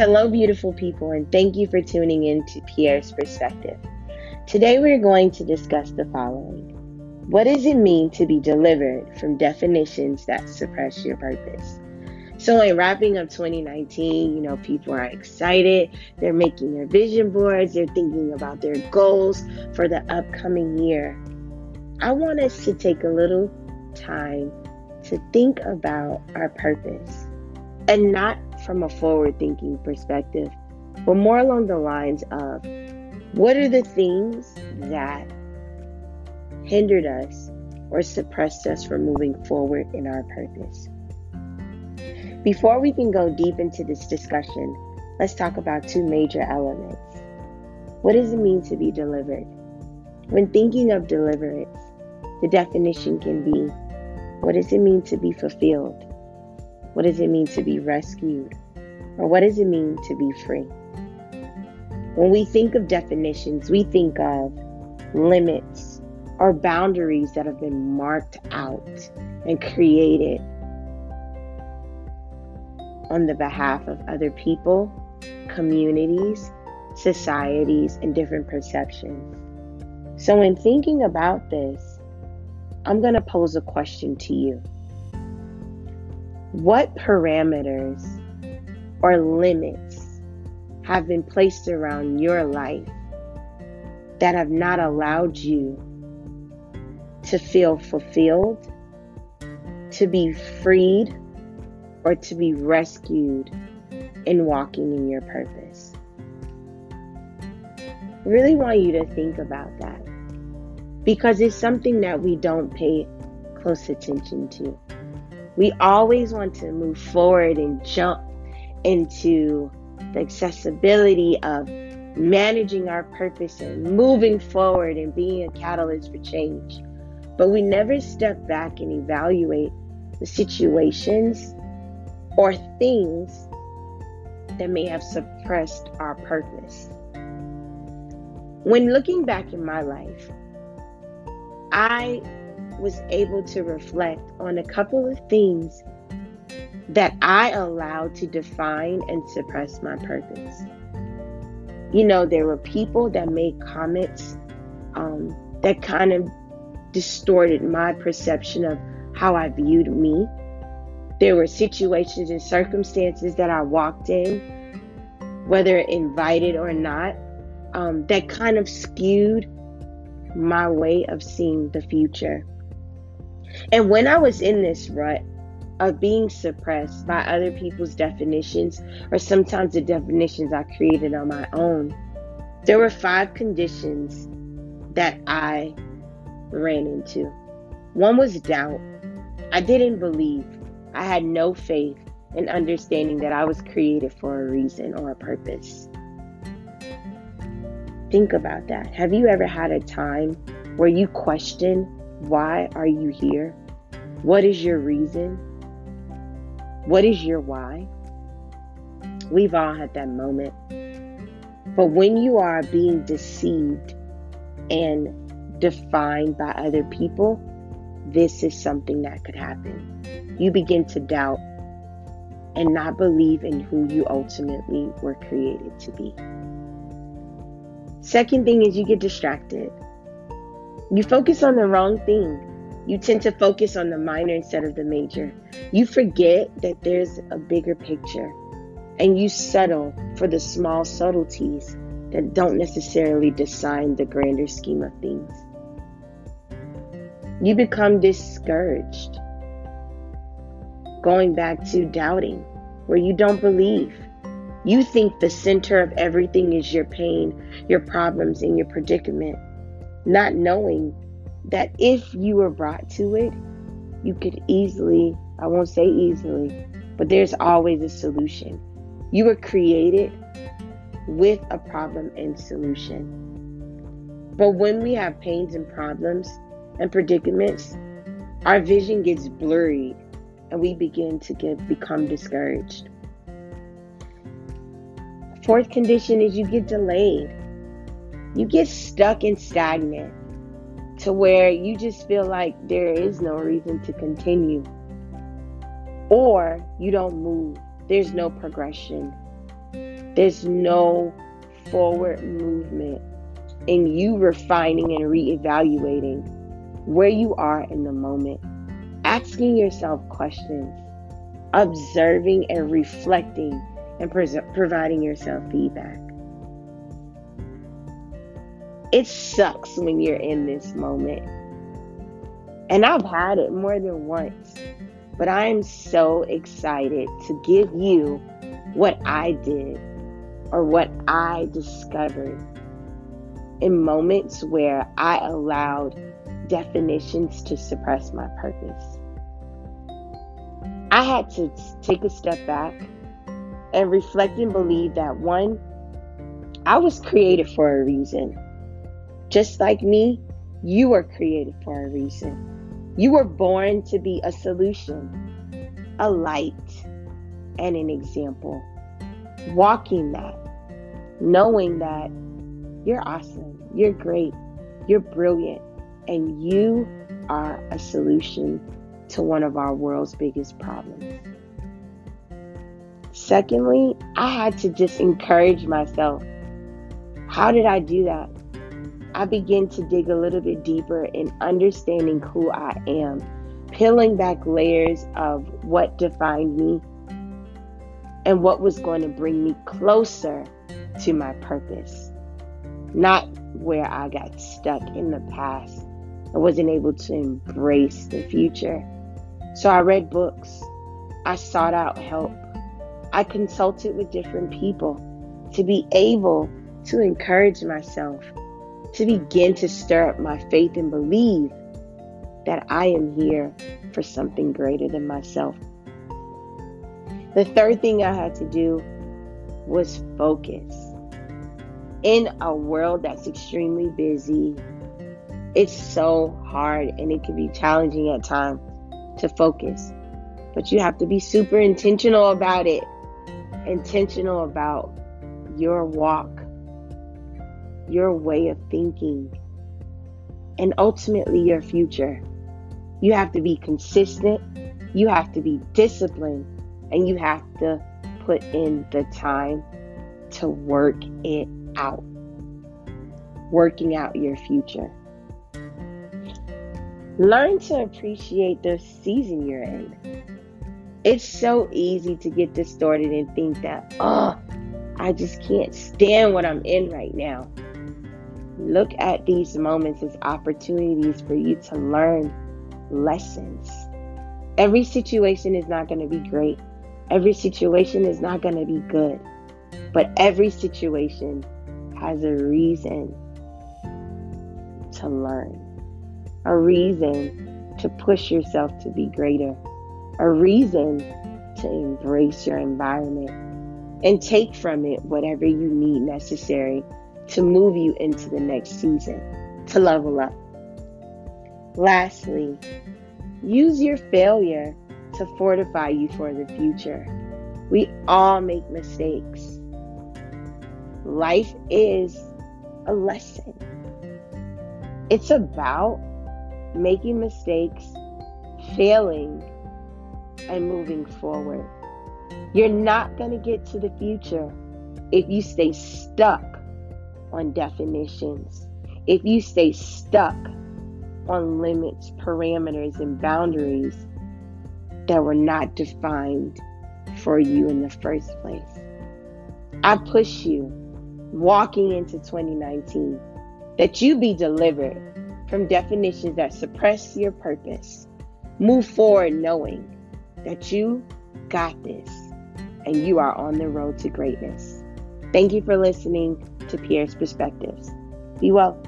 Hello, beautiful people, and thank you for tuning in to Pierre's Perspective. Today, we're going to discuss the following What does it mean to be delivered from definitions that suppress your purpose? So, in wrapping up 2019, you know, people are excited. They're making their vision boards, they're thinking about their goals for the upcoming year. I want us to take a little time to think about our purpose and not from a forward thinking perspective, but more along the lines of what are the things that hindered us or suppressed us from moving forward in our purpose. Before we can go deep into this discussion, let's talk about two major elements. What does it mean to be delivered? When thinking of deliverance, the definition can be what does it mean to be fulfilled? What does it mean to be rescued? Or what does it mean to be free? When we think of definitions, we think of limits or boundaries that have been marked out and created on the behalf of other people, communities, societies, and different perceptions. So, in thinking about this, I'm going to pose a question to you. What parameters or limits have been placed around your life that have not allowed you to feel fulfilled, to be freed, or to be rescued in walking in your purpose? Really want you to think about that because it's something that we don't pay close attention to. We always want to move forward and jump into the accessibility of managing our purpose and moving forward and being a catalyst for change. But we never step back and evaluate the situations or things that may have suppressed our purpose. When looking back in my life, I was able to reflect on a couple of things that I allowed to define and suppress my purpose. You know, there were people that made comments um, that kind of distorted my perception of how I viewed me. There were situations and circumstances that I walked in, whether invited or not, um, that kind of skewed my way of seeing the future. And when I was in this rut of being suppressed by other people's definitions, or sometimes the definitions I created on my own, there were five conditions that I ran into. One was doubt. I didn't believe. I had no faith in understanding that I was created for a reason or a purpose. Think about that. Have you ever had a time where you question why are you here? What is your reason? What is your why? We've all had that moment. But when you are being deceived and defined by other people, this is something that could happen. You begin to doubt and not believe in who you ultimately were created to be. Second thing is you get distracted. You focus on the wrong thing. You tend to focus on the minor instead of the major. You forget that there's a bigger picture and you settle for the small subtleties that don't necessarily design the grander scheme of things. You become discouraged. Going back to doubting, where you don't believe. You think the center of everything is your pain, your problems, and your predicament, not knowing that if you were brought to it, you could easily, I won't say easily, but there's always a solution. You were created with a problem and solution. But when we have pains and problems and predicaments, our vision gets blurred and we begin to get become discouraged. Fourth condition is you get delayed. You get stuck and stagnant to where you just feel like there is no reason to continue. Or you don't move, there's no progression. There's no forward movement in you refining and reevaluating where you are in the moment, asking yourself questions, observing and reflecting, and pres- providing yourself feedback. It sucks when you're in this moment. And I've had it more than once. But I am so excited to give you what I did or what I discovered in moments where I allowed definitions to suppress my purpose. I had to take a step back and reflect and believe that one, I was created for a reason. Just like me, you were created for a reason. You were born to be a solution, a light, and an example. Walking that, knowing that you're awesome, you're great, you're brilliant, and you are a solution to one of our world's biggest problems. Secondly, I had to just encourage myself. How did I do that? I begin to dig a little bit deeper in understanding who I am, peeling back layers of what defined me and what was going to bring me closer to my purpose, not where I got stuck in the past. I wasn't able to embrace the future. So I read books, I sought out help, I consulted with different people to be able to encourage myself to begin to stir up my faith and believe that I am here for something greater than myself. The third thing I had to do was focus. In a world that's extremely busy, it's so hard and it can be challenging at times to focus. But you have to be super intentional about it, intentional about your walk your way of thinking, and ultimately your future. You have to be consistent, you have to be disciplined, and you have to put in the time to work it out. Working out your future. Learn to appreciate the season you're in. It's so easy to get distorted and think that, oh, I just can't stand what I'm in right now. Look at these moments as opportunities for you to learn lessons. Every situation is not going to be great. Every situation is not going to be good. But every situation has a reason to learn, a reason to push yourself to be greater, a reason to embrace your environment and take from it whatever you need necessary to move you into the next season, to level up. Lastly, use your failure to fortify you for the future. We all make mistakes. Life is a lesson. It's about making mistakes, failing, and moving forward. You're not going to get to the future if you stay stuck on definitions, if you stay stuck on limits, parameters, and boundaries that were not defined for you in the first place, I push you walking into 2019 that you be delivered from definitions that suppress your purpose. Move forward knowing that you got this and you are on the road to greatness. Thank you for listening to Pierre's Perspectives. Be well.